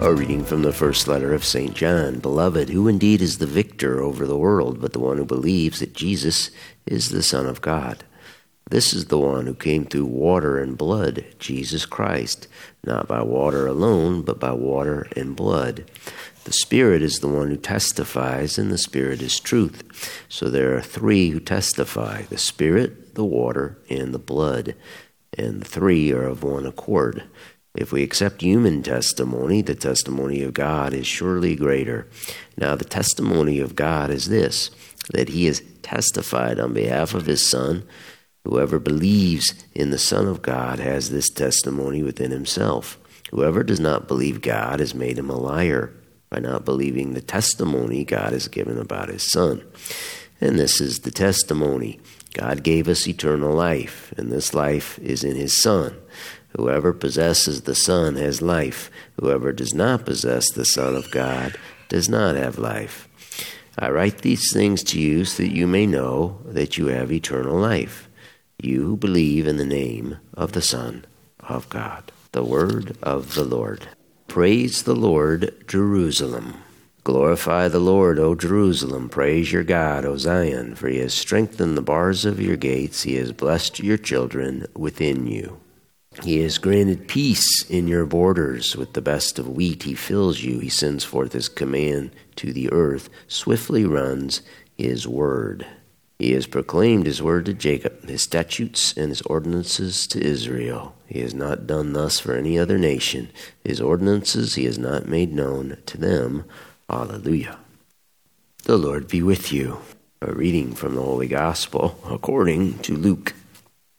A reading from the first letter of St. John. Beloved, who indeed is the victor over the world but the one who believes that Jesus is the Son of God. This is the one who came through water and blood, Jesus Christ, not by water alone, but by water and blood. The Spirit is the one who testifies, and the Spirit is truth. So there are three who testify the Spirit, the water, and the blood. And the three are of one accord. If we accept human testimony, the testimony of God is surely greater. Now, the testimony of God is this that he has testified on behalf of his Son. Whoever believes in the Son of God has this testimony within himself. Whoever does not believe God has made him a liar by not believing the testimony God has given about his Son. And this is the testimony God gave us eternal life, and this life is in his Son. Whoever possesses the Son has life. Whoever does not possess the Son of God does not have life. I write these things to you so that you may know that you have eternal life, you who believe in the name of the Son of God. The word of the Lord. Praise the Lord, Jerusalem. Glorify the Lord, O Jerusalem. Praise your God, O Zion, for he has strengthened the bars of your gates. He has blessed your children within you. He has granted peace in your borders. With the best of wheat, he fills you. He sends forth his command to the earth, swiftly runs his word. He has proclaimed his word to Jacob, his statutes and his ordinances to Israel. He has not done thus for any other nation. His ordinances he has not made known to them. Alleluia. The Lord be with you. A reading from the Holy Gospel according to Luke.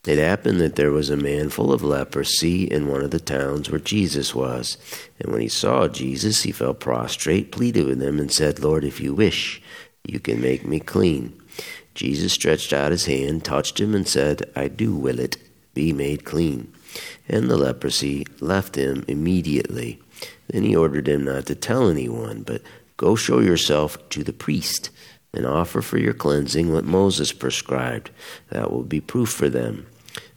It happened that there was a man full of leprosy in one of the towns where Jesus was. And when he saw Jesus, he fell prostrate, pleaded with him, and said, Lord, if you wish, you can make me clean. Jesus stretched out his hand, touched him, and said, I do will it, be made clean. And the leprosy left him immediately. Then he ordered him not to tell anyone, but go show yourself to the priest and offer for your cleansing what Moses prescribed. That will be proof for them.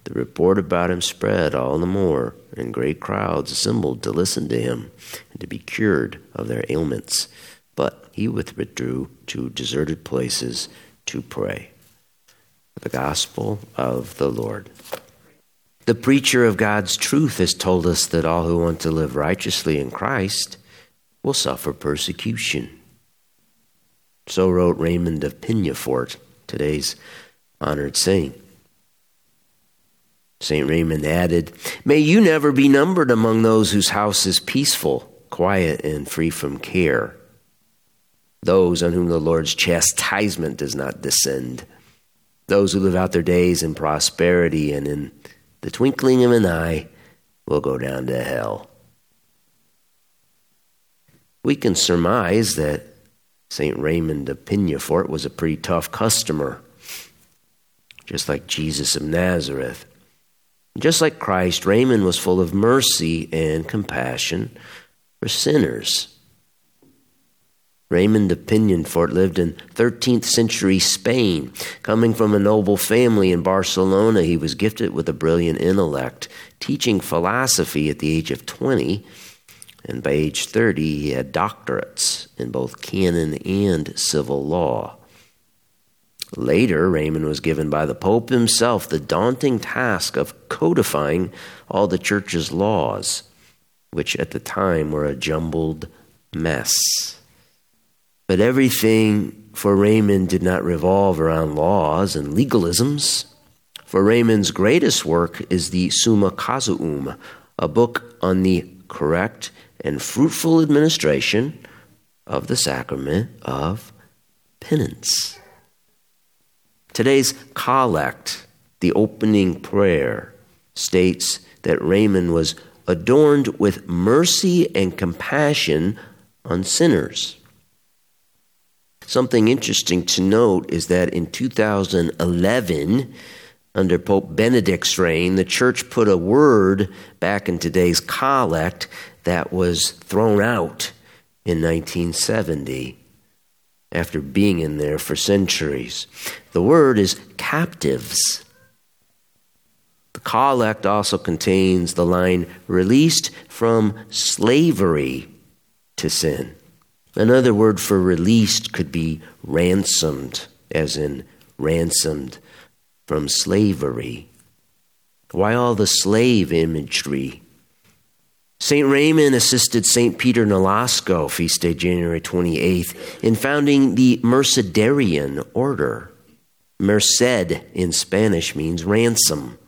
The report about him spread all the more, and great crowds assembled to listen to him and to be cured of their ailments. But he withdrew to deserted places to pray. The Gospel of the Lord. The preacher of God's truth has told us that all who want to live righteously in Christ will suffer persecution. So wrote Raymond of Peñafort, today's honored saint. St. Raymond added, May you never be numbered among those whose house is peaceful, quiet, and free from care, those on whom the Lord's chastisement does not descend, those who live out their days in prosperity and in the twinkling of an eye will go down to hell. We can surmise that St. Raymond of Peñafort was a pretty tough customer, just like Jesus of Nazareth. Just like Christ, Raymond was full of mercy and compassion for sinners. Raymond of Peñafort lived in 13th century Spain. Coming from a noble family in Barcelona, he was gifted with a brilliant intellect, teaching philosophy at the age of 20 and by age 30, he had doctorates in both canon and civil law. Later, Raymond was given by the Pope himself the daunting task of codifying all the church's laws, which at the time were a jumbled mess. But everything for Raymond did not revolve around laws and legalisms. For Raymond's greatest work is the Summa Casuum, a book on the correct and fruitful administration of the sacrament of penance. Today's collect, the opening prayer, states that Raymond was adorned with mercy and compassion on sinners. Something interesting to note is that in 2011, under Pope Benedict's reign, the church put a word back in today's collect that was thrown out in 1970 after being in there for centuries. The word is captives. The collect also contains the line released from slavery to sin. Another word for released could be ransomed, as in ransomed from slavery. Why all the slave imagery? St. Raymond assisted St. Peter Nolasco, feast day January 28th, in founding the Mercedarian order. Merced in Spanish means ransom.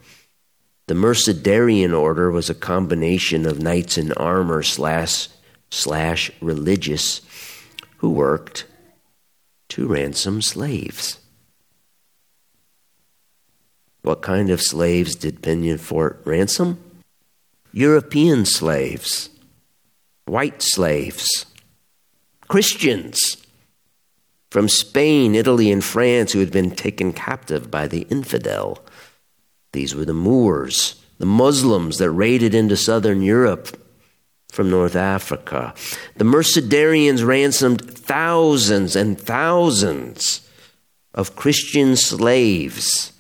The Mercedarian order was a combination of knights in armor slash, slash religious who worked to ransom slaves. What kind of slaves did Peñafort ransom? European slaves, white slaves, Christians from Spain, Italy, and France who had been taken captive by the infidel. These were the Moors, the Muslims that raided into southern Europe from North Africa. The Mercedarians ransomed thousands and thousands of Christian slaves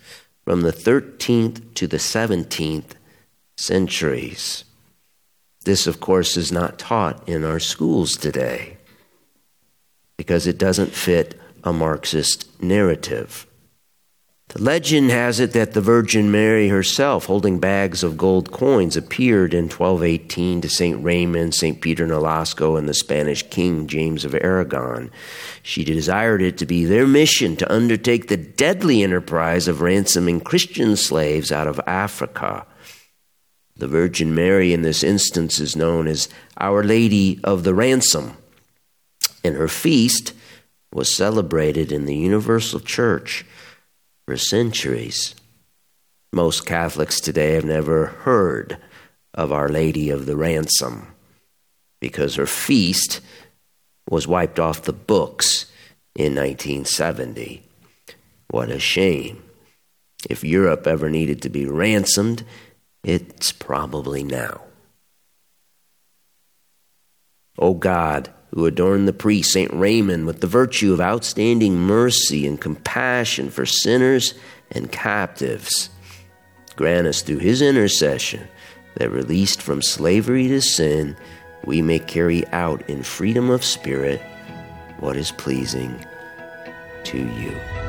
from the 13th to the 17th centuries. This, of course, is not taught in our schools today because it doesn't fit a Marxist narrative. The legend has it that the Virgin Mary herself, holding bags of gold coins, appeared in 1218 to St. Raymond, St. Peter Nolasco, and the Spanish King James of Aragon. She desired it to be their mission to undertake the deadly enterprise of ransoming Christian slaves out of Africa. The Virgin Mary in this instance is known as Our Lady of the Ransom, and her feast was celebrated in the Universal Church for centuries. Most Catholics today have never heard of Our Lady of the Ransom because her feast was wiped off the books in 1970. What a shame. If Europe ever needed to be ransomed, it's probably now. O oh God, who adorned the priest St. Raymond with the virtue of outstanding mercy and compassion for sinners and captives. Grant us through his intercession that, released from slavery to sin, we may carry out in freedom of spirit what is pleasing to you.